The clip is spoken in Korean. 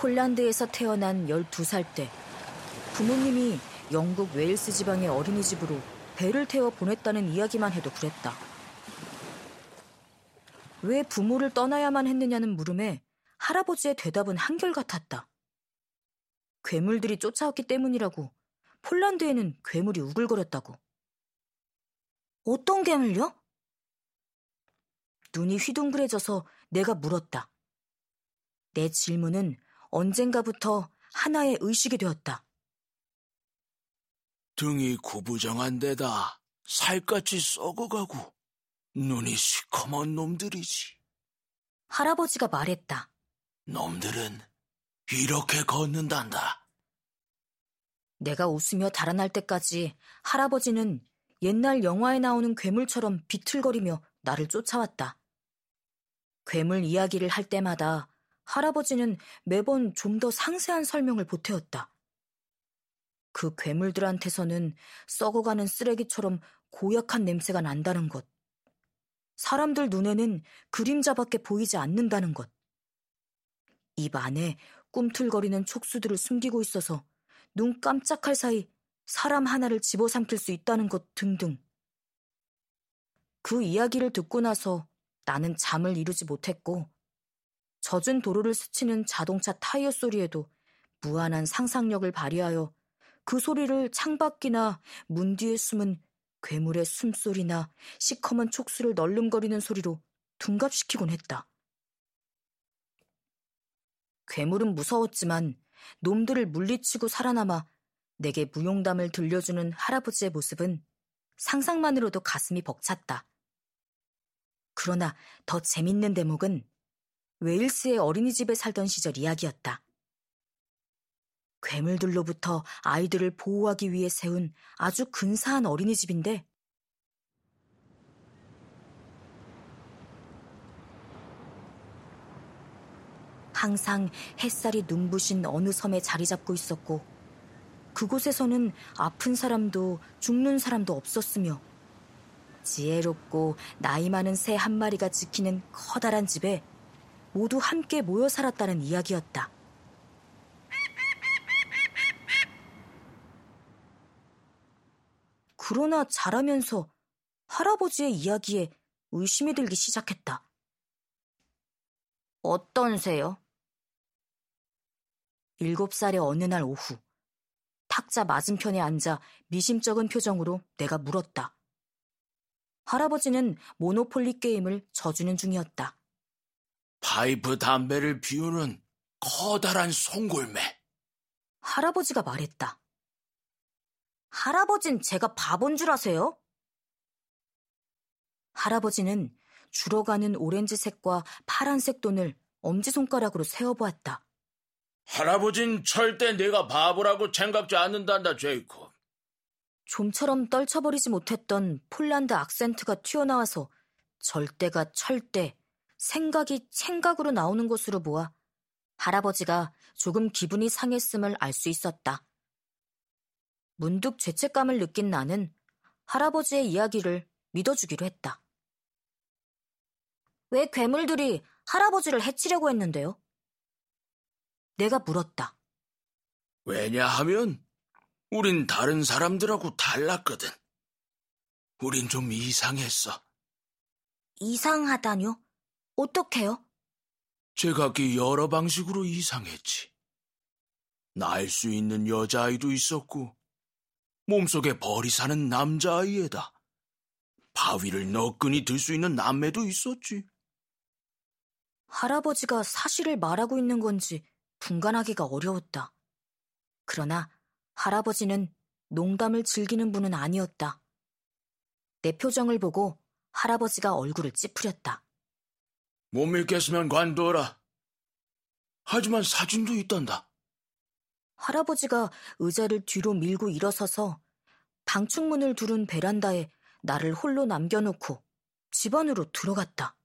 폴란드에서 태어난 12살 때 부모님이 영국 웨일스 지방의 어린이집으로 배를 태워 보냈다는 이야기만 해도 그랬다. 왜 부모를 떠나야만 했느냐는 물음에 할아버지의 대답은 한결같았다. 괴물들이 쫓아왔기 때문이라고 폴란드에는 괴물이 우글거렸다고. 어떤 괴물요? 눈이 휘둥그레져서 내가 물었다. 내 질문은 언젠가부터 하나의 의식이 되었다. 등이 구부정한 데다 살갗이 썩어가고 눈이 시커먼 놈들이지. 할아버지가 말했다. 놈들은 이렇게 걷는단다. 내가 웃으며 달아날 때까지 할아버지는 옛날 영화에 나오는 괴물처럼 비틀거리며 나를 쫓아왔다. 괴물 이야기를 할 때마다 할아버지는 매번 좀 더 상세한 설명을 보태었다. 그 괴물들한테서는 썩어가는 쓰레기처럼 고약한 냄새가 난다는 것. 사람들 눈에는 그림자밖에 보이지 않는다는 것. 입 안에 꿈틀거리는 촉수들을 숨기고 있어서 눈 깜짝할 사이 사람 하나를 집어삼킬 수 있다는 것 등등. 그 이야기를 듣고 나서 나는 잠을 이루지 못했고, 젖은 도로를 스치는 자동차 타이어 소리에도 무한한 상상력을 발휘하여 그 소리를 창밖이나 문 뒤에 숨은 괴물의 숨소리나 시커먼 촉수를 널름거리는 소리로 둔갑시키곤 했다. 괴물은 무서웠지만 놈들을 물리치고 살아남아 내게 무용담을 들려주는 할아버지의 모습은 상상만으로도 가슴이 벅찼다. 그러나 더 재밌는 대목은 웨일스의 어린이집에 살던 시절 이야기였다. 괴물들로부터 아이들을 보호하기 위해 세운 아주 근사한 어린이집인데 항상 햇살이 눈부신 어느 섬에 자리 잡고 있었고 그곳에서는 아픈 사람도 죽는 사람도 없었으며 지혜롭고 나이 많은 새 한 마리가 지키는 커다란 집에 모두 함께 모여 살았다는 이야기였다. 그러나 자라면서 할아버지의 이야기에 의심이 들기 시작했다. 어떤 새요? 일곱 살의 어느 날 오후, 탁자 맞은편에 앉아 미심쩍은 표정으로 내가 물었다. 할아버지는 모노폴리 게임을 져주는 중이었다. 파이프 담배를 피우는 커다란 송골매. 할아버지가 말했다. 할아버진 제가 바본 줄 아세요? 할아버지는 줄어가는 오렌지색과 파란색 돈을 엄지손가락으로 세어보았다. 할아버진 절대 내가 바보라고 생각지 않는단다, 제이콥. 좀처럼 떨쳐버리지 못했던 폴란드 악센트가 튀어나와서 절대가 철대, 생각이 생각으로 나오는 것으로 보아 할아버지가 조금 기분이 상했음을 알 수 있었다. 문득 죄책감을 느낀 나는 할아버지의 이야기를 믿어주기로 했다. 왜 괴물들이 할아버지를 해치려고 했는데요? 내가 물었다. 왜냐하면 우린 다른 사람들하고 달랐거든. 우린 좀 이상했어. 이상하다뇨? 어떻게요? 제각기 여러 방식으로 이상했지. 날 수 있는 여자아이도 있었고, 몸속에 벌이 사는 남자아이에다 바위를 너끈히 들 수 있는 남매도 있었지. 할아버지가 사실을 말하고 있는 건지 분간하기가 어려웠다. 그러나 할아버지는 농담을 즐기는 분은 아니었다. 내 표정을 보고 할아버지가 얼굴을 찌푸렸다. 못 믿겠으면 관둬라. 하지만 사진도 있단다. 할아버지가 의자를 뒤로 밀고 일어서서 방충문을 두른 베란다에 나를 홀로 남겨놓고 집 안으로 들어갔다.